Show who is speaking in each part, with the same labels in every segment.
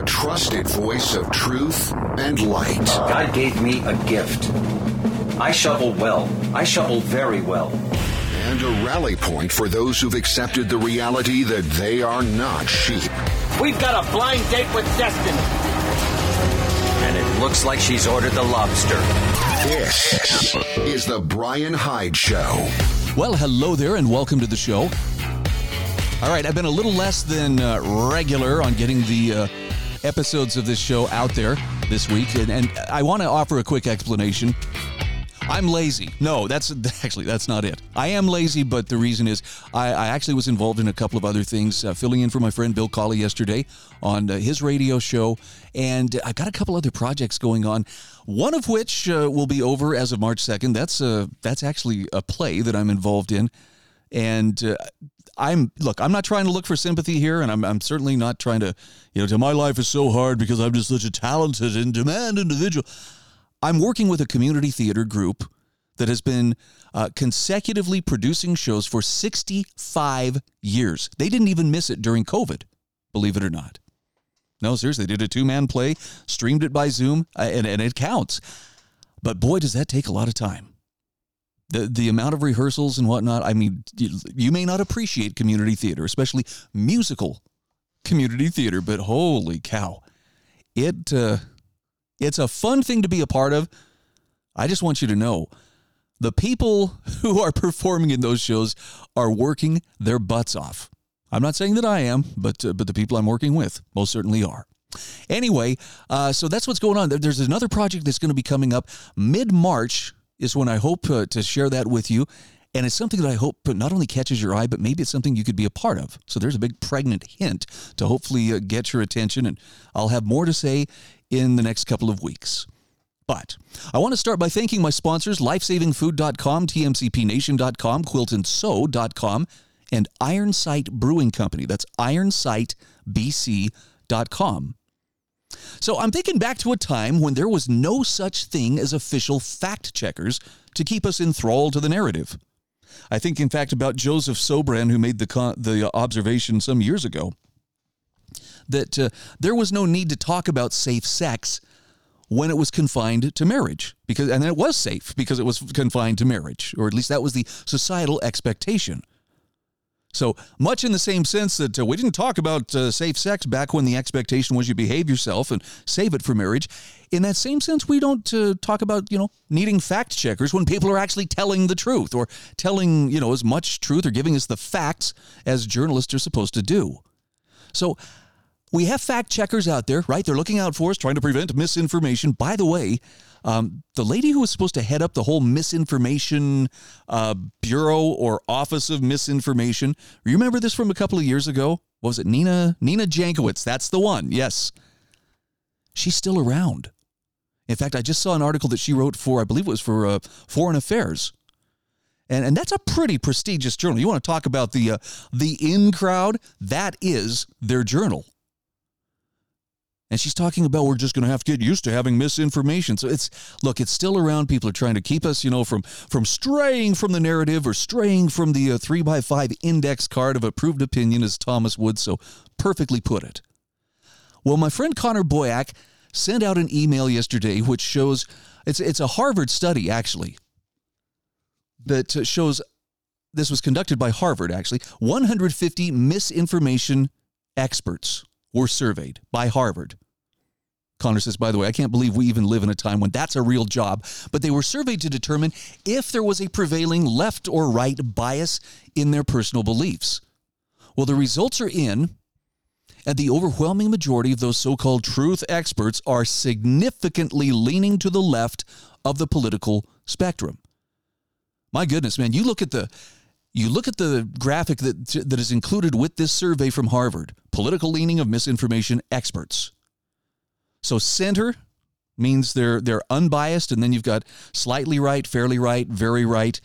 Speaker 1: a trusted voice of truth and light.
Speaker 2: God gave me a gift. I shovel well. I shovel very well.
Speaker 1: And a rally point for those who've accepted the reality that they are not sheep.
Speaker 3: We've got a blind date with destiny.
Speaker 2: And it looks like she's ordered the lobster.
Speaker 1: This is the Bryan Hyde Show.
Speaker 4: Well, hello there, and welcome to the show. All right, I've been a little less than uh, regular on getting the uh, episodes of this show out there this week, and, and I want to offer a quick explanation. I'm lazy. No, that's actually that's not it. I am lazy, but the reason is I, I actually was involved in a couple of other things, uh, filling in for my friend Bill Colley yesterday on uh, his radio show, and I've got a couple other projects going on. One of which uh, will be over as of March second. That's uh, that's actually a play that I'm involved in, and uh, I'm look, I'm not trying to look for sympathy here, and I'm, I'm certainly not trying to, you know, to my life is so hard because I'm just such a talented and demand individual. I'm working with a community theater group that has been uh, consecutively producing shows for 65 years. They didn't even miss it during COVID, believe it or not. No, seriously, they did a two man play, streamed it by Zoom, uh, and, and it counts. But boy, does that take a lot of time the the amount of rehearsals and whatnot. I mean, you, you, may not appreciate community theater, especially musical community theater, but holy cow, it uh, it's a fun thing to be a part of. I just want you to know the people who are performing in those shows are working their butts off. I'm not saying that I am, but uh, but the people I'm working with most certainly are. Anyway, uh, so that's what's going on. There's another project that's going to be coming up mid March is when I hope uh, to share that with you. And it's something that I hope not only catches your eye, but maybe it's something you could be a part of. So there's a big pregnant hint to hopefully uh, get your attention. And I'll have more to say in the next couple of weeks. But I want to start by thanking my sponsors lifesavingfood.com, tmcpnation.com, quiltonsew.com, and Ironsight Brewing Company. That's ironsightbc.com. So I'm thinking back to a time when there was no such thing as official fact checkers to keep us enthralled to the narrative. I think, in fact, about Joseph Sobran, who made the, con- the observation some years ago that uh, there was no need to talk about safe sex when it was confined to marriage because and it was safe because it was confined to marriage or at least that was the societal expectation so much in the same sense that uh, we didn't talk about uh, safe sex back when the expectation was you behave yourself and save it for marriage. In that same sense, we don't uh, talk about you know needing fact checkers when people are actually telling the truth or telling you know as much truth or giving us the facts as journalists are supposed to do. So we have fact checkers out there, right? They're looking out for us, trying to prevent misinformation. By the way, um, the lady who was supposed to head up the whole misinformation uh, bureau or office of misinformation, you remember this from a couple of years ago? Was it Nina Nina Jankowicz? That's the one. Yes, she's still around. In fact, I just saw an article that she wrote for, I believe it was for uh, Foreign Affairs. And, and that's a pretty prestigious journal. You want to talk about the uh, the in crowd? That is their journal. And she's talking about we're just going to have to get used to having misinformation. So it's look, it's still around. People are trying to keep us, you know, from from straying from the narrative or straying from the uh, three by five index card of approved opinion, as Thomas Wood so perfectly put it. Well, my friend Connor Boyack sent out an email yesterday which shows it's it's a Harvard study actually that uh, shows this was conducted by Harvard actually 150 misinformation experts were surveyed by Harvard. Connor says, by the way, I can't believe we even live in a time when that's a real job. But they were surveyed to determine if there was a prevailing left or right bias in their personal beliefs. Well, the results are in, and the overwhelming majority of those so called truth experts are significantly leaning to the left of the political spectrum. My goodness, man, you look at the you look at the graphic that, that is included with this survey from Harvard political leaning of misinformation experts. So, center means they're, they're unbiased, and then you've got slightly right, fairly right, very right,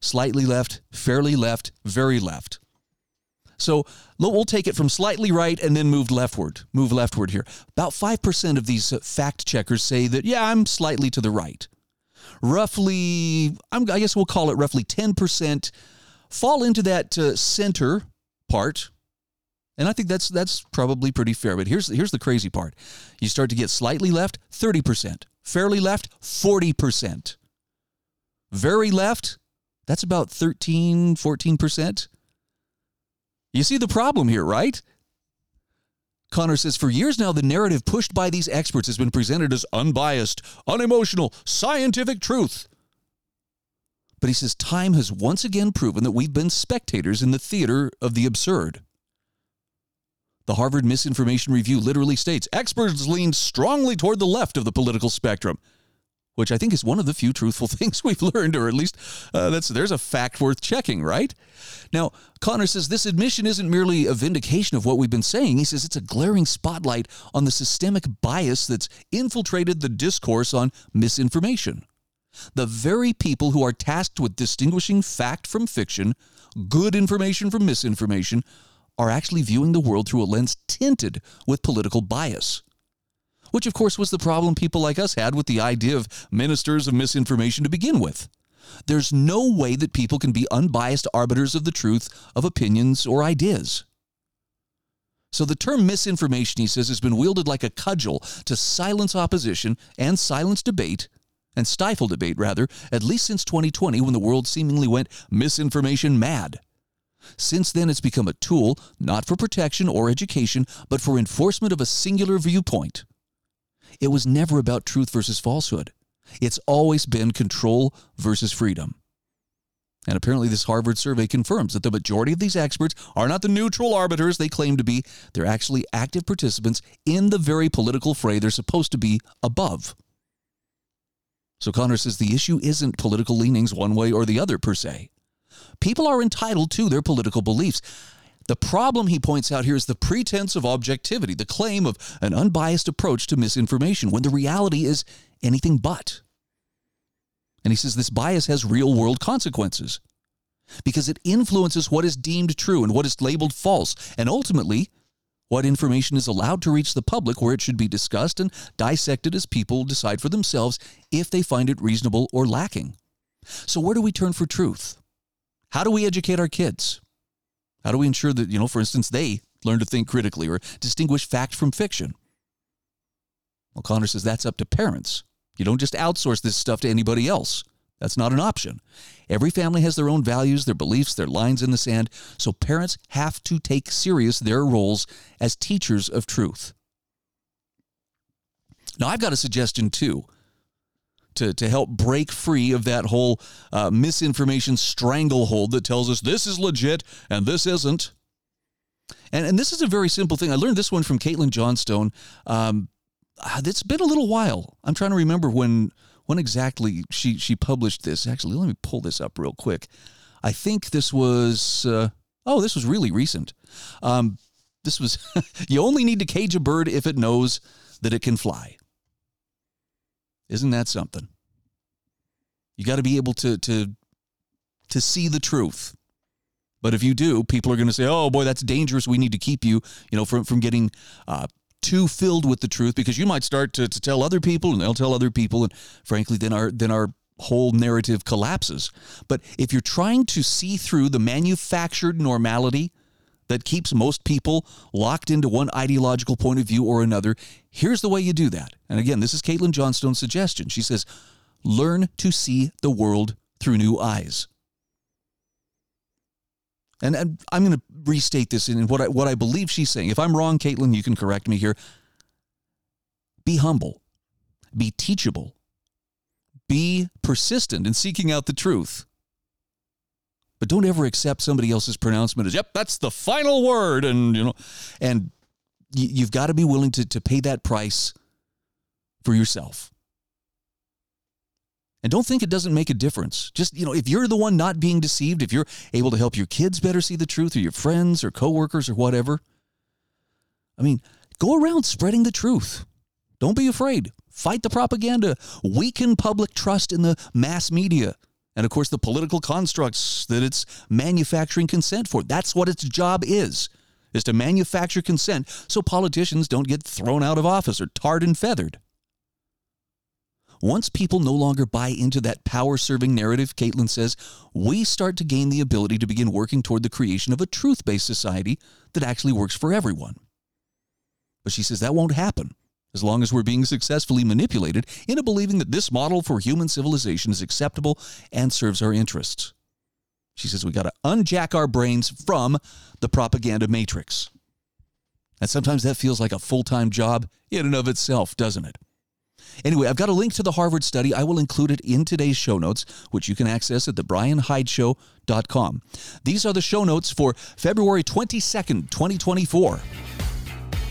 Speaker 4: slightly left, fairly left, very left. So we'll take it from slightly right and then move leftward. Move leftward here. About 5% of these fact checkers say that, yeah, I'm slightly to the right. Roughly, I'm, i guess we'll call it roughly 10% fall into that uh, center part, And I think that's that's probably pretty fair. But here's here's the crazy part. You start to get slightly left, 30%. Fairly left, 40%. Very left, that's about 13, 14%. You see the problem here, right? Connor says for years now, the narrative pushed by these experts has been presented as unbiased, unemotional, scientific truth. But he says time has once again proven that we've been spectators in the theater of the absurd. The Harvard Misinformation Review literally states experts lean strongly toward the left of the political spectrum, which I think is one of the few truthful things we've learned, or at least uh, that's there's a fact worth checking, right? Now, Connor says this admission isn't merely a vindication of what we've been saying. He says it's a glaring spotlight on the systemic bias that's infiltrated the discourse on misinformation. The very people who are tasked with distinguishing fact from fiction, good information from misinformation, are actually viewing the world through a lens tinted with political bias. Which, of course, was the problem people like us had with the idea of ministers of misinformation to begin with. There's no way that people can be unbiased arbiters of the truth of opinions or ideas. So the term misinformation, he says, has been wielded like a cudgel to silence opposition and silence debate, and stifle debate, rather, at least since 2020 when the world seemingly went misinformation mad. Since then, it's become a tool not for protection or education, but for enforcement of a singular viewpoint. It was never about truth versus falsehood. It's always been control versus freedom. And apparently, this Harvard survey confirms that the majority of these experts are not the neutral arbiters they claim to be. They're actually active participants in the very political fray they're supposed to be above. So Connor says the issue isn't political leanings one way or the other per se. People are entitled to their political beliefs. The problem, he points out here, is the pretense of objectivity, the claim of an unbiased approach to misinformation, when the reality is anything but. And he says this bias has real world consequences because it influences what is deemed true and what is labeled false, and ultimately, what information is allowed to reach the public where it should be discussed and dissected as people decide for themselves if they find it reasonable or lacking. So, where do we turn for truth? How do we educate our kids? How do we ensure that, you know, for instance, they learn to think critically or distinguish fact from fiction? Well, Connor says that's up to parents. You don't just outsource this stuff to anybody else. That's not an option. Every family has their own values, their beliefs, their lines in the sand, so parents have to take serious their roles as teachers of truth. Now, I've got a suggestion too to, to help break free of that whole uh, misinformation stranglehold that tells us this is legit and this isn't. And, and this is a very simple thing. I learned this one from Caitlin Johnstone. Um, uh, it's been a little while. I'm trying to remember when when exactly she she published this. Actually, let me pull this up real quick. I think this was uh, oh, this was really recent. Um, this was you only need to cage a bird if it knows that it can fly. Isn't that something? You got to be able to to to see the truth. But if you do, people are going to say, "Oh boy, that's dangerous. We need to keep you, you know, from from getting uh, too filled with the truth because you might start to, to tell other people, and they'll tell other people, and frankly, then our then our whole narrative collapses. But if you're trying to see through the manufactured normality that keeps most people locked into one ideological point of view or another, here's the way you do that. And again, this is Caitlin Johnstone's suggestion. She says, learn to see the world through new eyes. And, and I'm going to restate this in what I, what I believe she's saying. If I'm wrong, Caitlin, you can correct me here. Be humble, be teachable, be persistent in seeking out the truth. But don't ever accept somebody else's pronouncement as, yep, that's the final word. And, you know, and you've got to be willing to, to pay that price for yourself. And don't think it doesn't make a difference. Just, you know, if you're the one not being deceived, if you're able to help your kids better see the truth or your friends or coworkers or whatever, I mean, go around spreading the truth. Don't be afraid. Fight the propaganda. Weaken public trust in the mass media and of course the political constructs that it's manufacturing consent for. That's what its job is, is to manufacture consent so politicians don't get thrown out of office or tarred and feathered. once people no longer buy into that power serving narrative, Caitlin says, we start to gain the ability to begin working toward the creation of a truth based society that actually works for everyone. But she says that won't happen as long as we're being successfully manipulated into believing that this model for human civilization is acceptable and serves our interests. She says we got to unjack our brains from the propaganda matrix. And sometimes that feels like a full time job in and of itself, doesn't it? Anyway, I've got a link to the Harvard study. I will include it in today's show notes, which you can access at thebryanhydeshow.com. These are the show notes for February 22nd, 2024.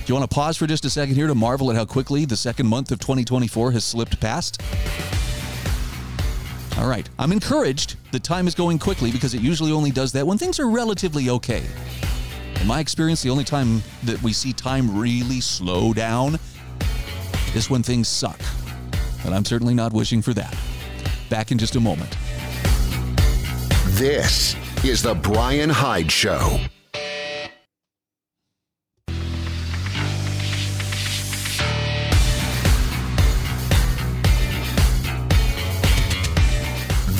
Speaker 4: Do you want to pause for just a second here to marvel at how quickly the second month of 2024 has slipped past? All right, I'm encouraged that time is going quickly because it usually only does that when things are relatively okay. In my experience, the only time that we see time really slow down is when things suck. And I'm certainly not wishing for that. Back in just a moment.
Speaker 1: This is The Bryan Hyde Show.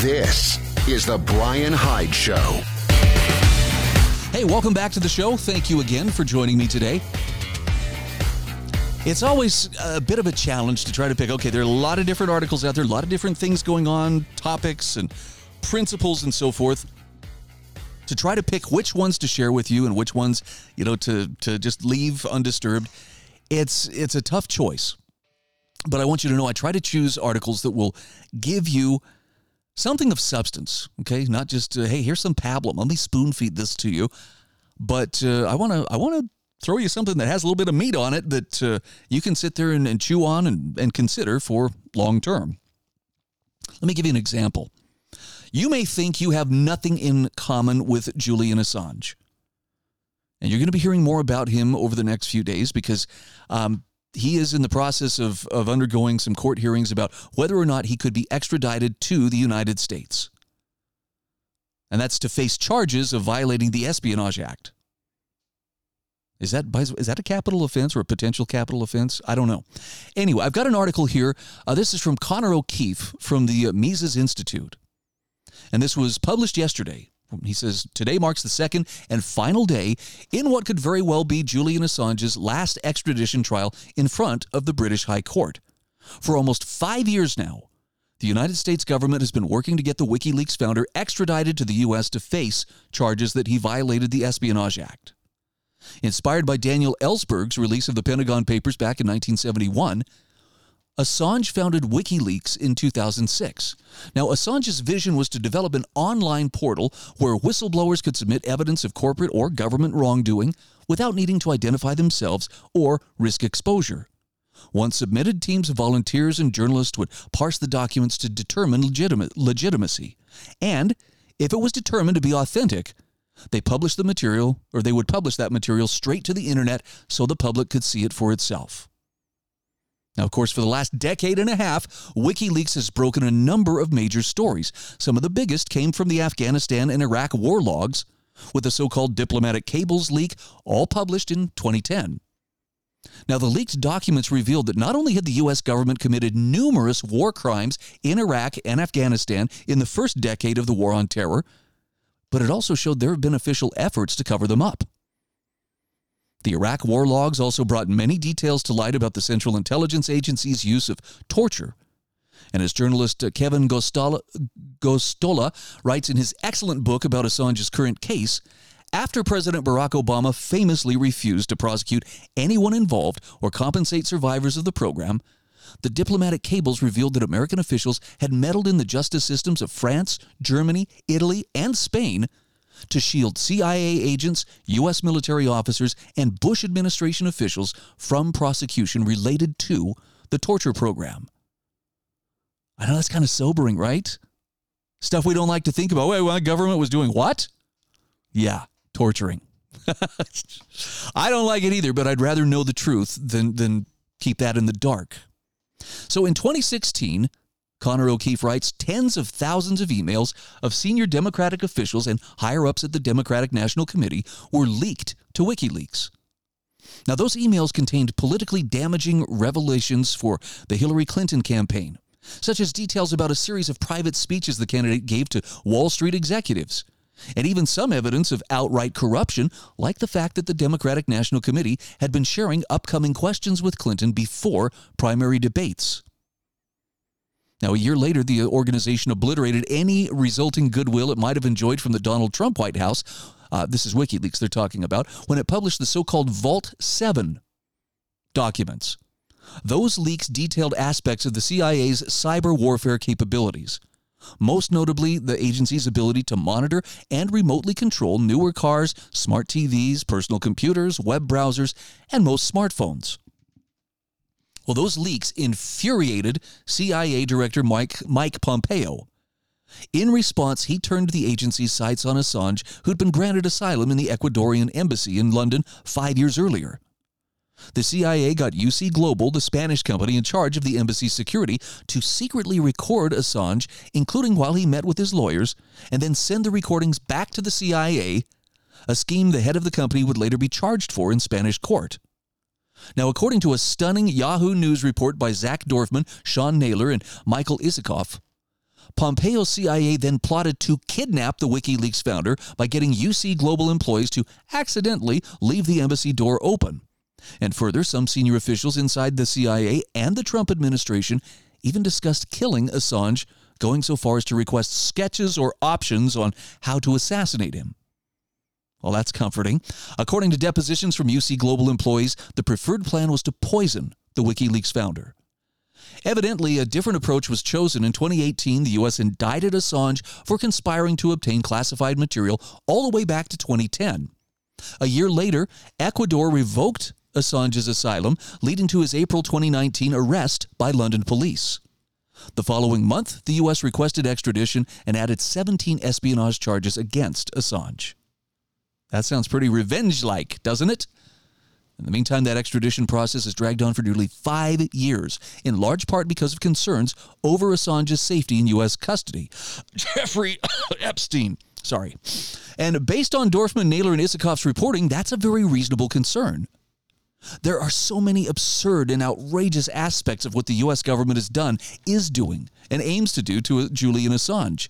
Speaker 1: This is The Bryan Hyde Show.
Speaker 4: Hey, welcome back to the show. Thank you again for joining me today. It's always a bit of a challenge to try to pick. Okay, there are a lot of different articles out there, a lot of different things going on, topics and principles and so forth. To try to pick which ones to share with you and which ones, you know, to to just leave undisturbed. It's it's a tough choice. But I want you to know I try to choose articles that will give you something of substance, okay? Not just uh, hey, here's some pablum. Let me spoon feed this to you. But uh, I want to I want to throw you something that has a little bit of meat on it that uh, you can sit there and, and chew on and, and consider for long term. Let me give you an example. You may think you have nothing in common with Julian Assange. And you're going to be hearing more about him over the next few days because um, he is in the process of, of undergoing some court hearings about whether or not he could be extradited to the United States. And that's to face charges of violating the Espionage Act. Is that is that a capital offense or a potential capital offense? I don't know. Anyway, I've got an article here. Uh, this is from Connor O'Keeffe from the uh, Mises Institute, and this was published yesterday. He says today marks the second and final day in what could very well be Julian Assange's last extradition trial in front of the British High Court. For almost five years now, the United States government has been working to get the WikiLeaks founder extradited to the U.S. to face charges that he violated the Espionage Act. Inspired by Daniel Ellsberg's release of the Pentagon Papers back in 1971, Assange founded WikiLeaks in 2006. Now, Assange's vision was to develop an online portal where whistleblowers could submit evidence of corporate or government wrongdoing without needing to identify themselves or risk exposure. Once submitted, teams of volunteers and journalists would parse the documents to determine legitimate, legitimacy. And if it was determined to be authentic, they published the material, or they would publish that material straight to the internet so the public could see it for itself. Now, of course, for the last decade and a half, WikiLeaks has broken a number of major stories. Some of the biggest came from the Afghanistan and Iraq war logs, with the so called diplomatic cables leak, all published in 2010. Now, the leaked documents revealed that not only had the U.S. government committed numerous war crimes in Iraq and Afghanistan in the first decade of the War on Terror, but it also showed there have been official efforts to cover them up. The Iraq war logs also brought many details to light about the Central Intelligence Agency's use of torture. And as journalist uh, Kevin Gosztola, Gosztola writes in his excellent book about Assange's current case, after President Barack Obama famously refused to prosecute anyone involved or compensate survivors of the program, the diplomatic cables revealed that American officials had meddled in the justice systems of France, Germany, Italy, and Spain to shield CIA agents, U.S. military officers, and Bush administration officials from prosecution related to the torture program. I know that's kind of sobering, right? Stuff we don't like to think about. Wait, well, government was doing what? Yeah, torturing. I don't like it either, but I'd rather know the truth than, than keep that in the dark. So in 2016, Connor O'Keeffe writes tens of thousands of emails of senior Democratic officials and higher ups at the Democratic National Committee were leaked to WikiLeaks. Now, those emails contained politically damaging revelations for the Hillary Clinton campaign, such as details about a series of private speeches the candidate gave to Wall Street executives, and even some evidence of outright corruption, like the fact that the Democratic National Committee had been sharing upcoming questions with Clinton before primary debates. Now, a year later, the organization obliterated any resulting goodwill it might have enjoyed from the Donald Trump White House. Uh, this is WikiLeaks they're talking about when it published the so called Vault 7 documents. Those leaks detailed aspects of the CIA's cyber warfare capabilities, most notably the agency's ability to monitor and remotely control newer cars, smart TVs, personal computers, web browsers, and most smartphones. Well, those leaks infuriated CIA Director Mike, Mike Pompeo. In response, he turned the agency's sights on Assange, who'd been granted asylum in the Ecuadorian embassy in London five years earlier. The CIA got UC Global, the Spanish company in charge of the embassy's security, to secretly record Assange, including while he met with his lawyers, and then send the recordings back to the CIA, a scheme the head of the company would later be charged for in Spanish court. Now, according to a stunning Yahoo News report by Zach Dorfman, Sean Naylor, and Michael Isikoff, Pompeo's CIA then plotted to kidnap the WikiLeaks founder by getting UC Global employees to accidentally leave the embassy door open. And further, some senior officials inside the CIA and the Trump administration even discussed killing Assange, going so far as to request sketches or options on how to assassinate him. Well, that's comforting. According to depositions from UC Global employees, the preferred plan was to poison the WikiLeaks founder. Evidently, a different approach was chosen. In 2018, the U.S. indicted Assange for conspiring to obtain classified material all the way back to 2010. A year later, Ecuador revoked Assange's asylum, leading to his April 2019 arrest by London police. The following month, the U.S. requested extradition and added 17 espionage charges against Assange. That sounds pretty revenge like, doesn't it? In the meantime, that extradition process has dragged on for nearly five years, in large part because of concerns over Assange's safety in U.S. custody. Jeffrey Epstein. Sorry. And based on Dorfman, Naylor, and Isikoff's reporting, that's a very reasonable concern. There are so many absurd and outrageous aspects of what the U.S. government has done, is doing, and aims to do to Julian Assange.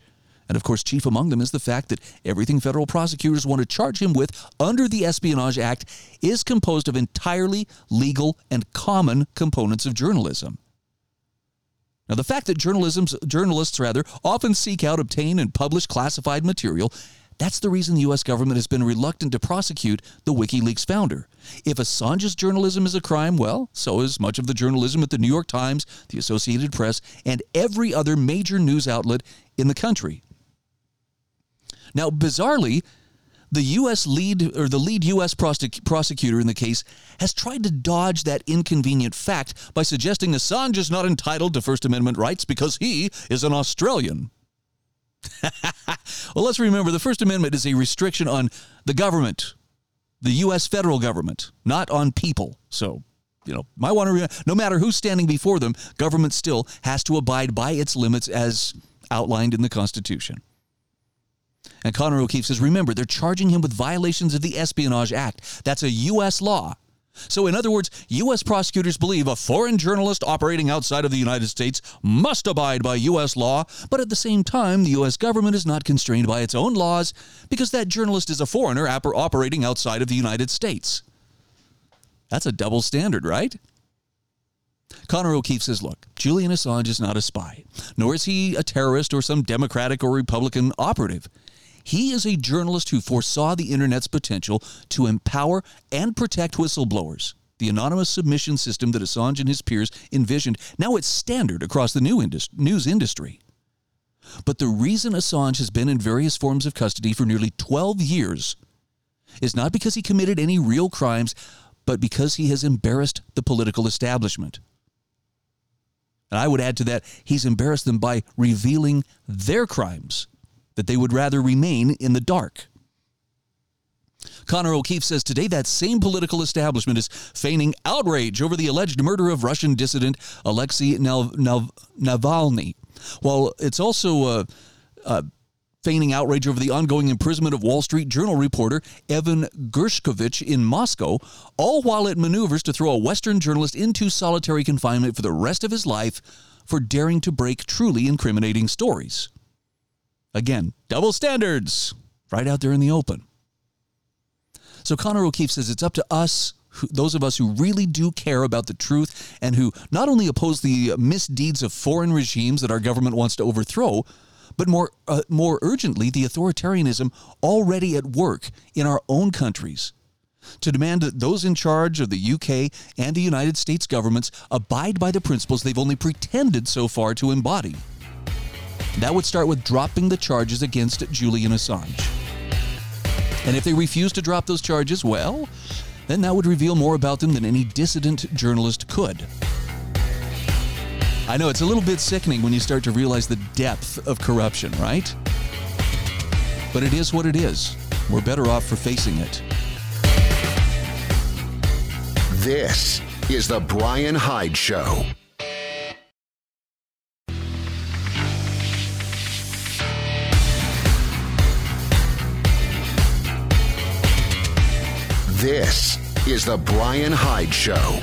Speaker 4: And of course, chief among them is the fact that everything federal prosecutors want to charge him with under the Espionage Act is composed of entirely legal and common components of journalism. Now, the fact that journalism's, journalists rather often seek out, obtain, and publish classified material that's the reason the U.S. government has been reluctant to prosecute the WikiLeaks founder. If Assange's journalism is a crime, well, so is much of the journalism at the New York Times, the Associated Press, and every other major news outlet in the country. Now, bizarrely, the U.S. lead or the lead U.S. prosecutor in the case has tried to dodge that inconvenient fact by suggesting Assange is not entitled to First Amendment rights because he is an Australian. well, let's remember the First Amendment is a restriction on the government, the U.S. federal government, not on people. So, you know, no matter who's standing before them, government still has to abide by its limits as outlined in the Constitution. And Connor O'Keeffe says, remember, they're charging him with violations of the Espionage Act. That's a U.S. law. So, in other words, U.S. prosecutors believe a foreign journalist operating outside of the United States must abide by U.S. law, but at the same time, the U.S. government is not constrained by its own laws because that journalist is a foreigner operating outside of the United States. That's a double standard, right? Connor O'Keeffe says, look, Julian Assange is not a spy, nor is he a terrorist or some Democratic or Republican operative. He is a journalist who foresaw the internet's potential to empower and protect whistleblowers. The anonymous submission system that Assange and his peers envisioned, now it's standard across the new indus- news industry. But the reason Assange has been in various forms of custody for nearly 12 years is not because he committed any real crimes, but because he has embarrassed the political establishment. And I would add to that, he's embarrassed them by revealing their crimes that they would rather remain in the dark. Connor O'Keeffe says today that same political establishment is feigning outrage over the alleged murder of Russian dissident Alexei Navalny, while it's also uh, uh, feigning outrage over the ongoing imprisonment of Wall Street Journal reporter Evan Gershkovich in Moscow, all while it maneuvers to throw a Western journalist into solitary confinement for the rest of his life for daring to break truly incriminating stories. Again, double standards right out there in the open. So Connor O'Keeffe says it's up to us, those of us who really do care about the truth and who not only oppose the misdeeds of foreign regimes that our government wants to overthrow, but more uh, more urgently the authoritarianism already at work in our own countries to demand that those in charge of the UK and the United States governments abide by the principles they've only pretended so far to embody. That would start with dropping the charges against Julian Assange. And if they refuse to drop those charges, well, then that would reveal more about them than any dissident journalist could. I know it's a little bit sickening when you start to realize the depth of corruption, right? But it is what it is. We're better off for facing it.
Speaker 1: This is The Bryan Hyde Show. This is The Bryan Hyde Show.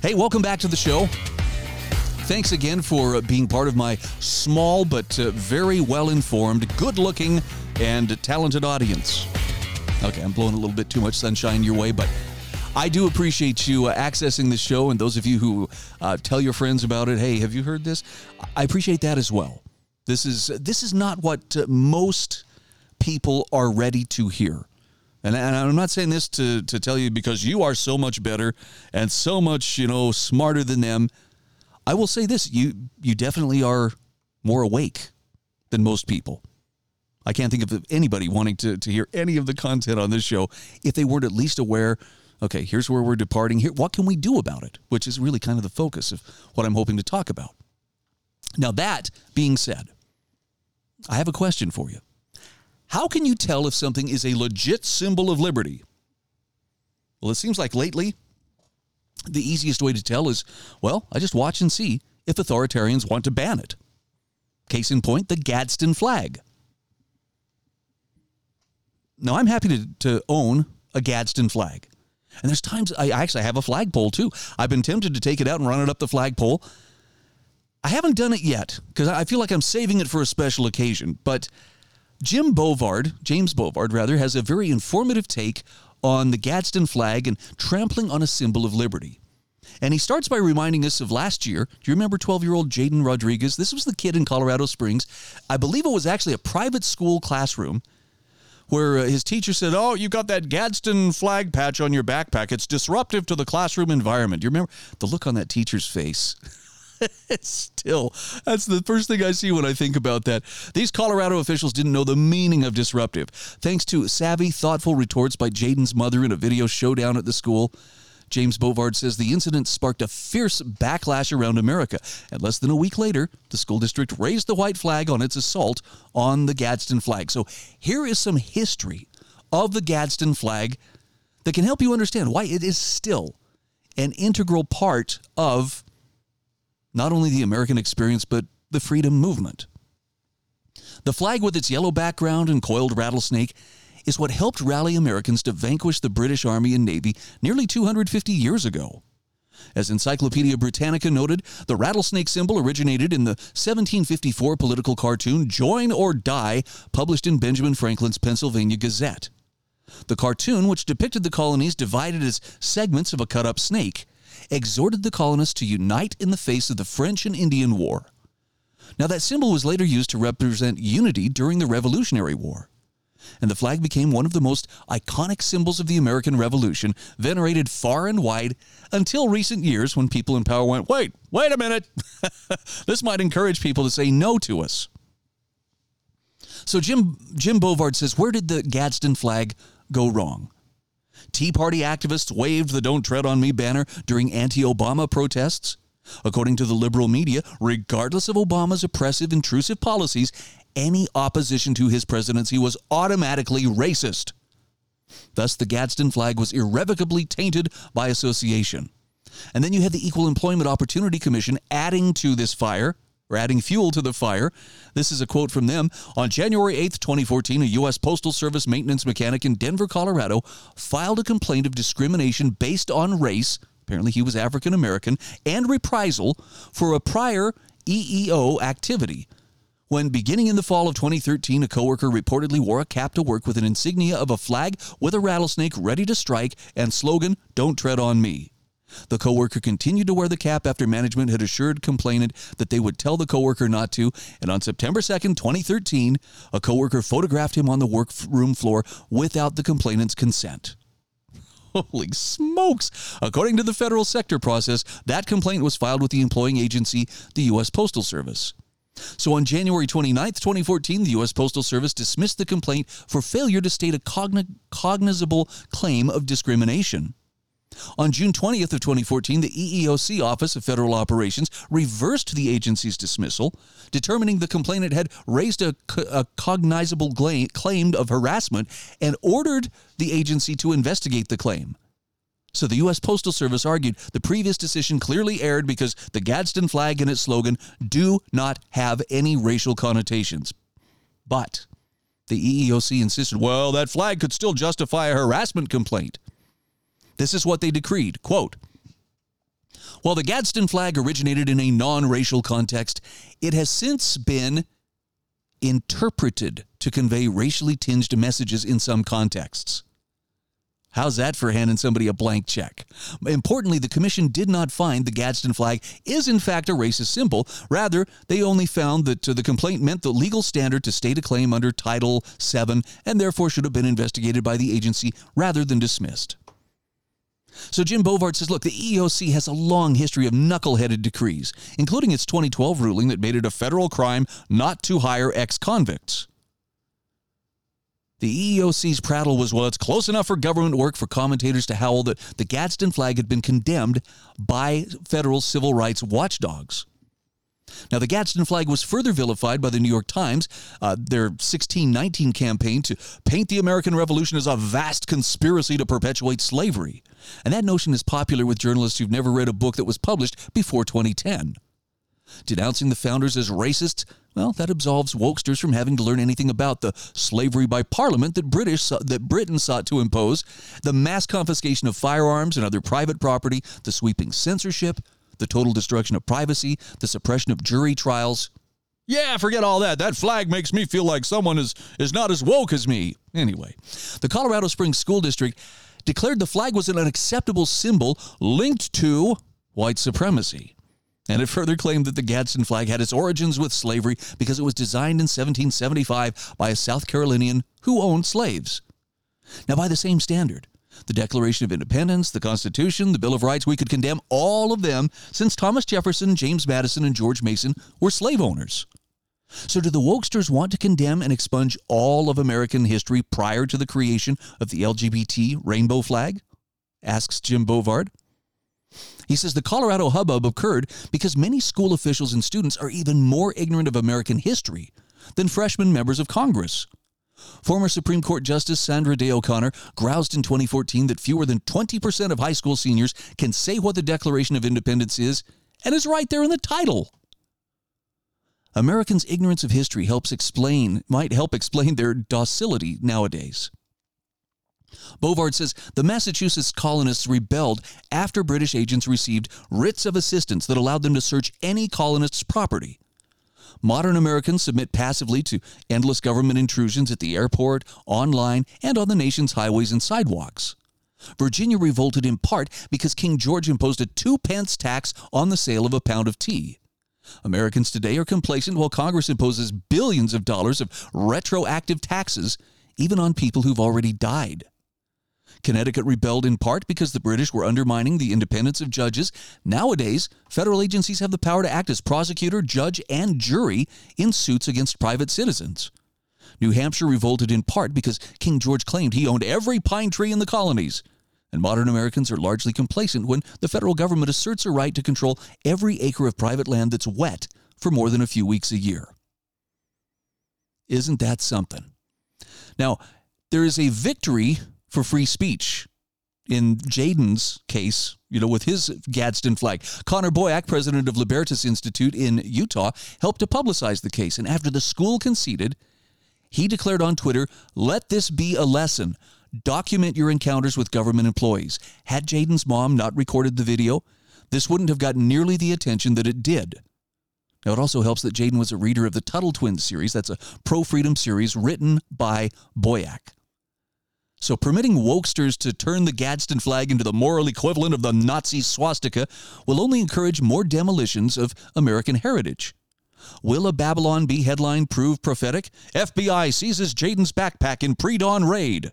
Speaker 4: Hey, welcome back to the show. Thanks again for uh, being part of my small but uh, very well informed, good looking, and talented audience. Okay, I'm blowing a little bit too much sunshine your way, but I do appreciate you uh, accessing the show and those of you who uh, tell your friends about it. Hey, have you heard this? I appreciate that as well. This is this is not what uh, most people are ready to hear. And, and I'm not saying this to, to tell you because you are so much better and so much, you know, smarter than them. I will say this, you you definitely are more awake than most people. I can't think of anybody wanting to, to hear any of the content on this show if they weren't at least aware, okay, here's where we're departing. Here, what can we do about it? Which is really kind of the focus of what I'm hoping to talk about. Now, that being said, I have a question for you. How can you tell if something is a legit symbol of liberty? Well, it seems like lately, the easiest way to tell is, well, I just watch and see if authoritarians want to ban it. Case in point, the Gadsden flag. Now, I'm happy to, to own a Gadsden flag. And there's times I actually have a flagpole too. I've been tempted to take it out and run it up the flagpole. I haven't done it yet because I feel like I'm saving it for a special occasion. But Jim Bovard, James Bovard rather, has a very informative take on the Gadsden flag and trampling on a symbol of liberty. And he starts by reminding us of last year. Do you remember 12 year old Jaden Rodriguez? This was the kid in Colorado Springs. I believe it was actually a private school classroom where uh, his teacher said, Oh, you got that Gadsden flag patch on your backpack. It's disruptive to the classroom environment. Do you remember the look on that teacher's face? Still, that's the first thing I see when I think about that. These Colorado officials didn't know the meaning of disruptive. Thanks to savvy, thoughtful retorts by Jaden's mother in a video showdown at the school, James Bovard says the incident sparked a fierce backlash around America. And less than a week later, the school district raised the white flag on its assault on the Gadsden flag. So here is some history of the Gadsden flag that can help you understand why it is still an integral part of not only the American experience, but the freedom movement. The flag, with its yellow background and coiled rattlesnake, is what helped rally Americans to vanquish the British Army and Navy nearly 250 years ago. As Encyclopedia Britannica noted, the rattlesnake symbol originated in the 1754 political cartoon Join or Die, published in Benjamin Franklin's Pennsylvania Gazette. The cartoon, which depicted the colonies divided as segments of a cut up snake, exhorted the colonists to unite in the face of the French and Indian War. Now, that symbol was later used to represent unity during the Revolutionary War. And the flag became one of the most iconic symbols of the American Revolution, venerated far and wide until recent years when people in power went, wait, wait a minute. this might encourage people to say no to us. So Jim, Jim Bovard says, where did the Gadsden flag go wrong? Tea Party activists waved the Don't Tread on Me banner during anti Obama protests. According to the liberal media, regardless of Obama's oppressive, intrusive policies, any opposition to his presidency was automatically racist. Thus, the Gadsden flag was irrevocably tainted by association. And then you had the Equal Employment Opportunity Commission adding to this fire or adding fuel to the fire. This is a quote from them. On January 8th, 2014, a U.S. Postal Service maintenance mechanic in Denver, Colorado, filed a complaint of discrimination based on race apparently he was African American, and reprisal for a prior EEO activity. When beginning in the fall of 2013, a coworker reportedly wore a cap to work with an insignia of a flag with a rattlesnake ready to strike and slogan, Don't Tread on Me. The coworker continued to wear the cap after management had assured complainant that they would tell the coworker not to, and on September 2nd, 2013, a coworker photographed him on the workroom floor without the complainant's consent. Holy smokes! According to the federal sector process, that complaint was filed with the employing agency, the U.S. Postal Service. So on January 29, 2014, the U.S. Postal Service dismissed the complaint for failure to state a cogn- cognizable claim of discrimination. On June 20th of 2014, the EEOC Office of Federal Operations reversed the agency's dismissal, determining the complainant had raised a, a cognizable claim of harassment and ordered the agency to investigate the claim. So the U.S. Postal Service argued the previous decision clearly erred because the Gadsden flag and its slogan do not have any racial connotations. But the EEOC insisted, well, that flag could still justify a harassment complaint. This is what they decreed, quote, while the Gadsden flag originated in a non-racial context, it has since been interpreted to convey racially tinged messages in some contexts. How's that for handing somebody a blank check? Importantly, the commission did not find the Gadsden flag is in fact a racist symbol. Rather, they only found that uh, the complaint meant the legal standard to state a claim under Title VII and therefore should have been investigated by the agency rather than dismissed. So Jim Bovard says, look, the EEOC has a long history of knuckleheaded decrees, including its 2012 ruling that made it a federal crime not to hire ex convicts. The EEOC's prattle was, well, it's close enough for government work for commentators to howl that the Gadsden flag had been condemned by federal civil rights watchdogs. Now, the Gadsden flag was further vilified by the New York Times, uh, their 1619 campaign to paint the American Revolution as a vast conspiracy to perpetuate slavery. And that notion is popular with journalists who've never read a book that was published before 2010. Denouncing the founders as racists, well, that absolves wokesters from having to learn anything about the slavery by parliament that British that Britain sought to impose, the mass confiscation of firearms and other private property, the sweeping censorship, the total destruction of privacy, the suppression of jury trials. Yeah, forget all that. That flag makes me feel like someone is is not as woke as me. Anyway, the Colorado Springs School District declared the flag was an unacceptable symbol linked to white supremacy. And it further claimed that the Gadsden flag had its origins with slavery because it was designed in 1775 by a South Carolinian who owned slaves. Now, by the same standard, the Declaration of Independence, the Constitution, the Bill of Rights, we could condemn all of them since Thomas Jefferson, James Madison, and George Mason were slave owners. So, do the wokesters want to condemn and expunge all of American history prior to the creation of the LGBT rainbow flag? asks Jim Bovard. He says the Colorado hubbub occurred because many school officials and students are even more ignorant of American history than freshman members of Congress. Former Supreme Court Justice Sandra Day O'Connor groused in 2014 that fewer than 20% of high school seniors can say what the Declaration of Independence is, and is right there in the title. Americans' ignorance of history helps explain might help explain their docility nowadays. Bovard says the Massachusetts colonists rebelled after British agents received writs of assistance that allowed them to search any colonist's property. Modern Americans submit passively to endless government intrusions at the airport, online, and on the nation's highways and sidewalks. Virginia revolted in part because King George imposed a two pence tax on the sale of a pound of tea. Americans today are complacent while Congress imposes billions of dollars of retroactive taxes, even on people who've already died. Connecticut rebelled in part because the British were undermining the independence of judges. Nowadays, federal agencies have the power to act as prosecutor, judge, and jury in suits against private citizens. New Hampshire revolted in part because King George claimed he owned every pine tree in the colonies. And modern Americans are largely complacent when the federal government asserts a right to control every acre of private land that's wet for more than a few weeks a year. Isn't that something? Now, there is a victory for free speech. In Jaden's case, you know, with his Gadsden flag, Connor Boyack, president of Libertas Institute in Utah, helped to publicize the case. And after the school conceded, he declared on Twitter, Let this be a lesson. Document your encounters with government employees. Had Jaden's mom not recorded the video, this wouldn't have gotten nearly the attention that it did. Now, it also helps that Jaden was a reader of the Tuttle Twins series. That's a pro freedom series written by Boyack. So, permitting wokesters to turn the Gadsden flag into the moral equivalent of the Nazi swastika will only encourage more demolitions of American heritage. Will a Babylon Bee headline prove prophetic? FBI seizes Jaden's backpack in pre dawn raid.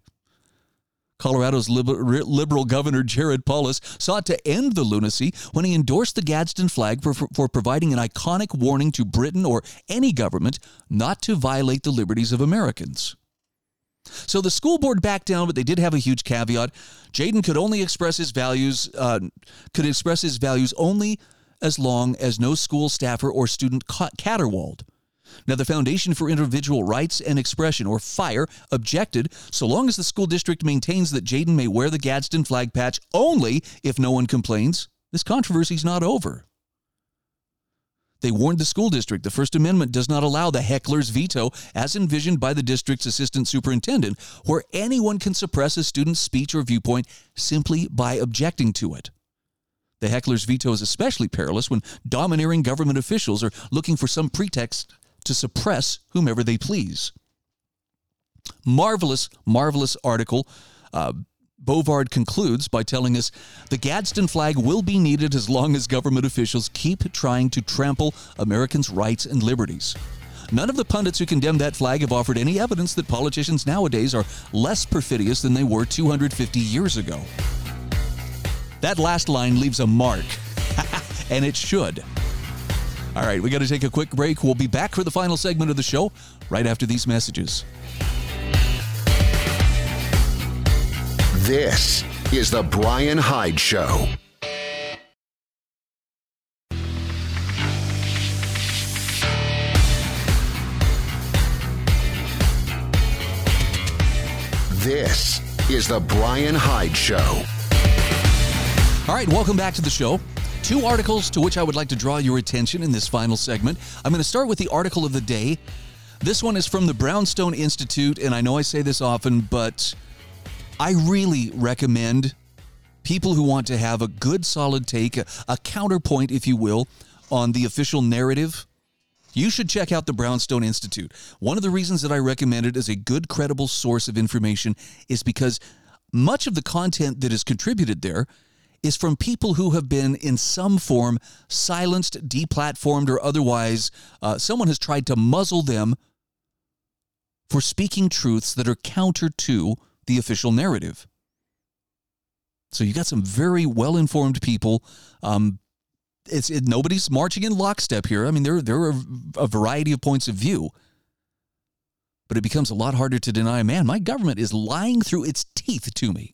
Speaker 4: Colorado's liberal governor Jared Polis sought to end the lunacy when he endorsed the Gadsden flag for, for, providing an iconic warning to Britain or any government not to violate the liberties of Americans. So the school board backed down, but they did have a huge caveat. Jaden could only express his values, uh, could express his values only as long as no school staffer or student caterwauled. Now, the Foundation for Individual Rights and Expression, or FIRE, objected so long as the school district maintains that Jaden may wear the Gadsden flag patch only if no one complains, this controversy is not over. They warned the school district the First Amendment does not allow the heckler's veto, as envisioned by the district's assistant superintendent, where anyone can suppress a student's speech or viewpoint simply by objecting to it. The heckler's veto is especially perilous when domineering government officials are looking for some pretext to suppress whomever they please. Marvelous, marvelous article. Uh, Bovard concludes by telling us the Gadsden flag will be needed as long as government officials keep trying to trample Americans' rights and liberties. None of the pundits who condemn that flag have offered any evidence that politicians nowadays are less perfidious than they were 250 years ago. That last line leaves a mark, and it should. All right, we got to take a quick break. We'll be back for the final segment of the show right after these messages.
Speaker 1: This is the Bryan Hyde Show. This is the Bryan Hyde Show.
Speaker 4: All right, welcome back to the show. Two articles to which I would like to draw your attention in this final segment. I'm going to start with the article of the day. This one is from the Brownstone Institute, and I know I say this often, but I really recommend people who want to have a good, solid take, a, a counterpoint, if you will, on the official narrative. You should check out the Brownstone Institute. One of the reasons that I recommend it as a good, credible source of information is because much of the content that is contributed there is from people who have been in some form silenced, deplatformed, or otherwise uh, someone has tried to muzzle them for speaking truths that are counter to the official narrative. So you got some very well informed people. Um, it's it, nobody's marching in lockstep here. I mean, there there are a variety of points of view, but it becomes a lot harder to deny. Man, my government is lying through its teeth to me.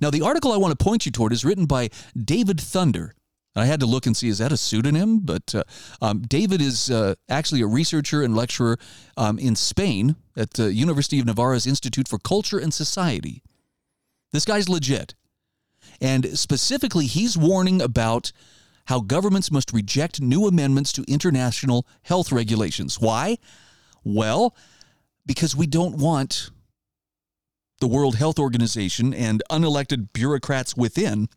Speaker 4: Now, the article I want to point you toward is written by David Thunder. I had to look and see is that a pseudonym? But uh, um, David is uh, actually a researcher and lecturer um, in Spain at the University of Navarra's Institute for Culture and Society. This guy's legit. And specifically, he's warning about how governments must reject new amendments to international health regulations. Why? Well, because we don't want the World Health Organization and unelected bureaucrats within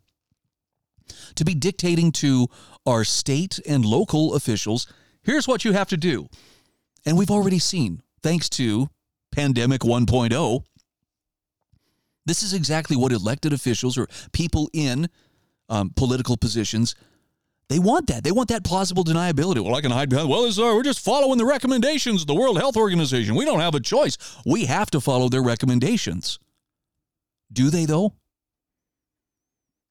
Speaker 4: to be dictating to our state and local officials here's what you have to do. And we've already seen, thanks to Pandemic 1.0, this is exactly what elected officials or people in um, political positions they want that. They want that plausible deniability. Well, I can hide behind. Well, uh, we're just following the recommendations of the World Health Organization. We don't have a choice. We have to follow their recommendations. Do they, though?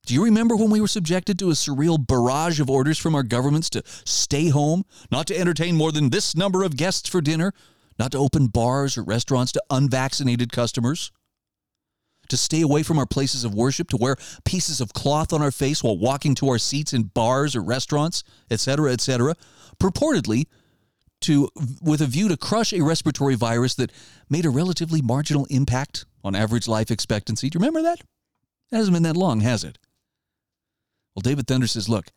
Speaker 4: Do you remember when we were subjected to a surreal barrage of orders from our governments to stay home, not to entertain more than this number of guests for dinner, not to open bars or restaurants to unvaccinated customers? to stay away from our places of worship, to wear pieces of cloth on our face while walking to our seats in bars or restaurants, etc., etc., purportedly to with a view to crush a respiratory virus that made a relatively marginal impact on average life expectancy. Do you remember that? It hasn't been that long, has it? Well, David Thunder says, look,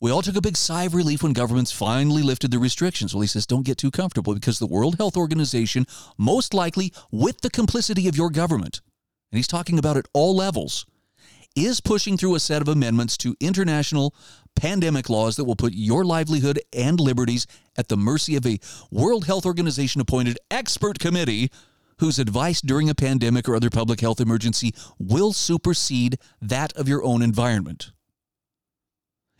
Speaker 4: we all took a big sigh of relief when governments finally lifted the restrictions. Well, he says, don't get too comfortable because the World Health Organization, most likely with the complicity of your government, and he's talking about at all levels, is pushing through a set of amendments to international pandemic laws that will put your livelihood and liberties at the mercy of a World Health Organization appointed expert committee whose advice during a pandemic or other public health emergency will supersede that of your own environment.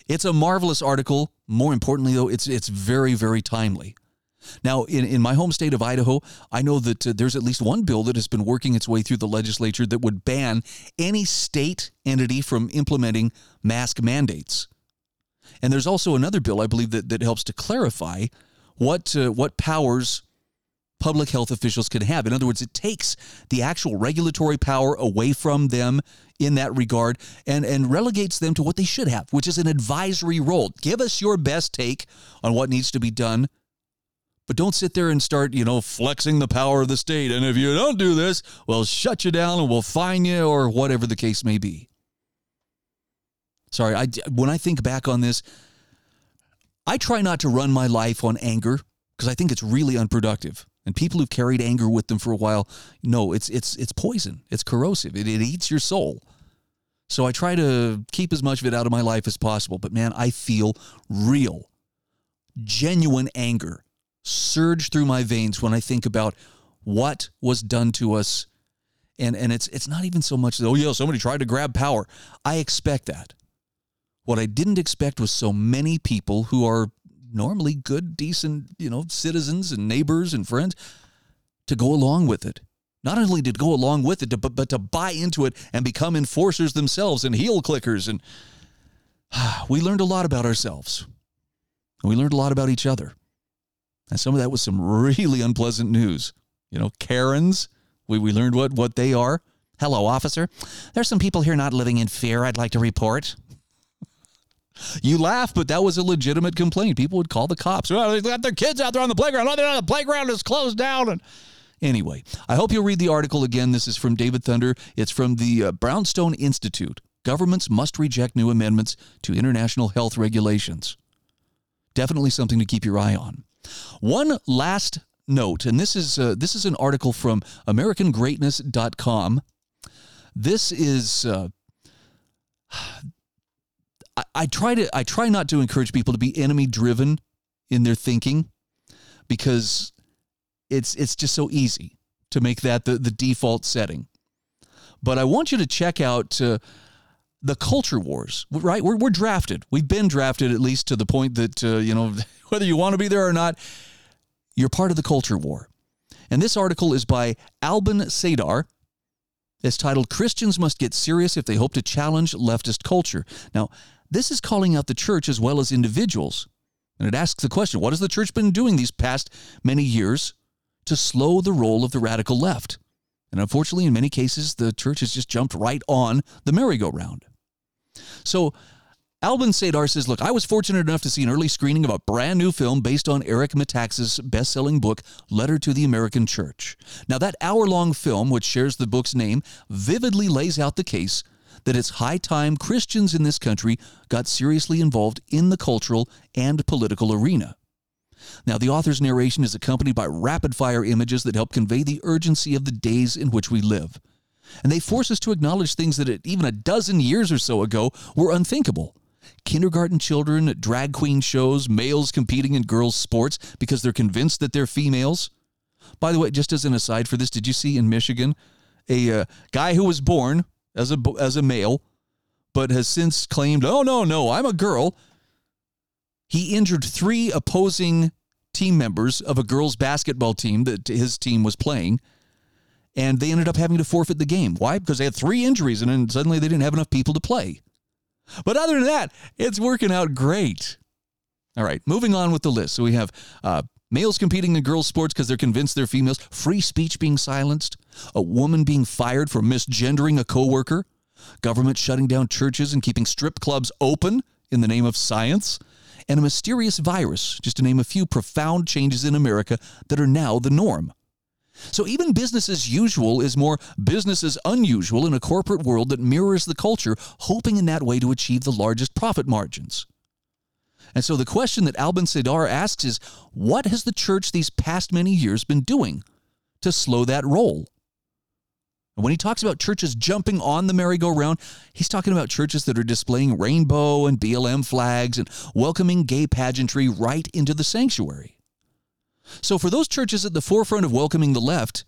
Speaker 4: It's a marvelous article. More importantly, though, it's, it's very, very timely. Now, in, in my home state of Idaho, I know that uh, there's at least one bill that has been working its way through the legislature that would ban any state entity from implementing mask mandates. And there's also another bill, I believe, that, that helps to clarify what, uh, what powers public health officials can have. In other words, it takes the actual regulatory power away from them in that regard and, and relegates them to what they should have, which is an advisory role. Give us your best take on what needs to be done. But don't sit there and start, you know, flexing the power of the state. And if you don't do this, we'll shut you down and we'll fine you or whatever the case may be. Sorry, I, when I think back on this, I try not to run my life on anger because I think it's really unproductive. And people who've carried anger with them for a while know it's it's it's poison. It's corrosive. It, it eats your soul. So I try to keep as much of it out of my life as possible. But man, I feel real, genuine anger surge through my veins when I think about what was done to us. And and it's it's not even so much that, oh yeah, somebody tried to grab power. I expect that. What I didn't expect was so many people who are normally good, decent, you know, citizens and neighbors and friends to go along with it. Not only to go along with it, but, but to buy into it and become enforcers themselves and heel clickers. And ah, we learned a lot about ourselves. And we learned a lot about each other. And some of that was some really unpleasant news. You know, Karens, we, we learned what, what they are. Hello, officer. There's some people here not living in fear I'd like to report. You laugh, but that was a legitimate complaint. People would call the cops. Oh, they got their kids out there on the playground. Oh, the playground is closed down. And anyway, I hope you'll read the article again. This is from David Thunder. It's from the uh, Brownstone Institute. Governments must reject new amendments to international health regulations. Definitely something to keep your eye on. One last note, and this is uh, this is an article from AmericanGreatness.com. This is uh, I, I try to I try not to encourage people to be enemy driven in their thinking because it's it's just so easy to make that the, the default setting. But I want you to check out uh, the culture wars, right? We're, we're drafted. We've been drafted at least to the point that, uh, you know, whether you want to be there or not, you're part of the culture war. And this article is by Albin Sadar. It's titled Christians Must Get Serious If They Hope to Challenge Leftist Culture. Now, this is calling out the church as well as individuals. And it asks the question what has the church been doing these past many years to slow the roll of the radical left? And unfortunately, in many cases, the church has just jumped right on the merry-go-round. So, Albin Sadar says, Look, I was fortunate enough to see an early screening of a brand new film based on Eric Metaxas' best selling book, Letter to the American Church. Now, that hour long film, which shares the book's name, vividly lays out the case that it's high time Christians in this country got seriously involved in the cultural and political arena. Now, the author's narration is accompanied by rapid fire images that help convey the urgency of the days in which we live. And they force us to acknowledge things that even a dozen years or so ago were unthinkable. Kindergarten children, drag queen shows, males competing in girls' sports because they're convinced that they're females. By the way, just as an aside for this, did you see in Michigan a uh, guy who was born as a as a male, but has since claimed, "Oh no, no, I'm a girl." He injured three opposing team members of a girls' basketball team that his team was playing, and they ended up having to forfeit the game. Why? Because they had three injuries, and then suddenly they didn't have enough people to play. But other than that, it's working out great. All right, moving on with the list. So we have uh, males competing in girls' sports because they're convinced they're females, free speech being silenced, a woman being fired for misgendering a coworker, government shutting down churches and keeping strip clubs open in the name of science, and a mysterious virus, just to name a few profound changes in America that are now the norm. So even business as usual is more business as unusual in a corporate world that mirrors the culture, hoping in that way to achieve the largest profit margins. And so the question that Albin Sadar asks is what has the church these past many years been doing to slow that roll? And when he talks about churches jumping on the merry-go-round, he's talking about churches that are displaying rainbow and BLM flags and welcoming gay pageantry right into the sanctuary. So for those churches at the forefront of welcoming the left,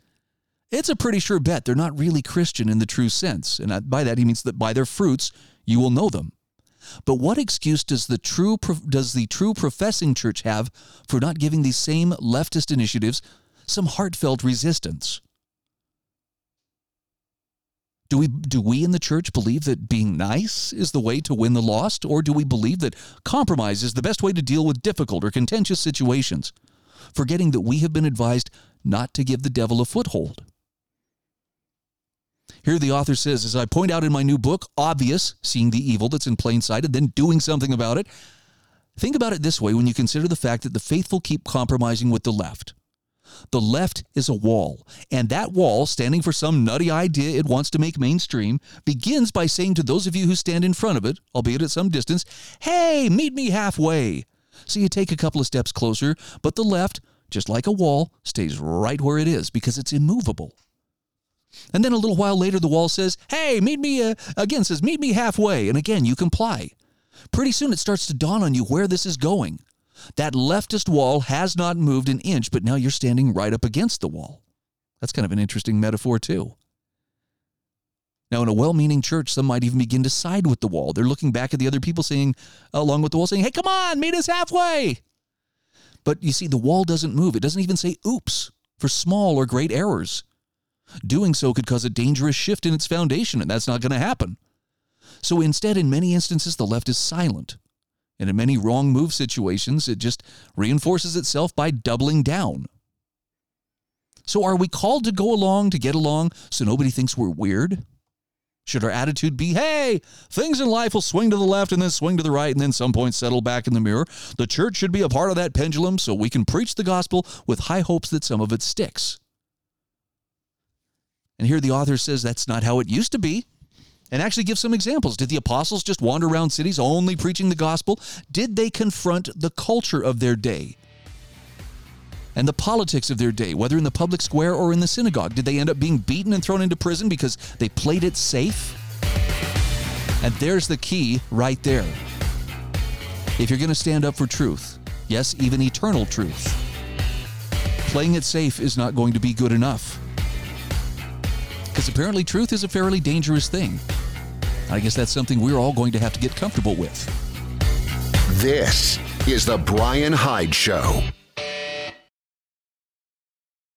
Speaker 4: it's a pretty sure bet they're not really Christian in the true sense. And by that he means that by their fruits you will know them. But what excuse does the true does the true professing church have for not giving these same leftist initiatives some heartfelt resistance? Do we do we in the church believe that being nice is the way to win the lost or do we believe that compromise is the best way to deal with difficult or contentious situations, forgetting that we have been advised not to give the devil a foothold? Here the author says, as I point out in my new book, Obvious, Seeing the Evil That's in Plain Sight and then doing something about it. Think about it this way when you consider the fact that the faithful keep compromising with the left. The left is a wall, and that wall, standing for some nutty idea it wants to make mainstream, begins by saying to those of you who stand in front of it, albeit at some distance, Hey, meet me halfway. So you take a couple of steps closer, but the left, just like a wall, stays right where it is because it's immovable. And then a little while later, the wall says, Hey, meet me, uh, again says, Meet me halfway. And again, you comply. Pretty soon it starts to dawn on you where this is going. That leftist wall has not moved an inch, but now you're standing right up against the wall. That's kind of an interesting metaphor, too. Now, in a well meaning church, some might even begin to side with the wall. They're looking back at the other people saying, along with the wall, saying, Hey, come on, meet us halfway. But you see, the wall doesn't move. It doesn't even say oops for small or great errors. Doing so could cause a dangerous shift in its foundation, and that's not going to happen. So instead, in many instances, the left is silent. And in many wrong move situations, it just reinforces itself by doubling down. So are we called to go along to get along so nobody thinks we're weird? Should our attitude be, hey, things in life will swing to the left and then swing to the right and then some point settle back in the mirror? The church should be a part of that pendulum so we can preach the gospel with high hopes that some of it sticks. And here the author says that's not how it used to be. And actually give some examples. Did the apostles just wander around cities only preaching the gospel? Did they confront the culture of their day? And the politics of their day, whether in the public square or in the synagogue? Did they end up being beaten and thrown into prison because they played it safe? And there's the key right there. If you're going to stand up for truth, yes, even eternal truth, playing it safe is not going to be good enough because apparently truth is a fairly dangerous thing. I guess that's something we're all going to have to get comfortable with.
Speaker 1: This is The Bryan Hyde Show.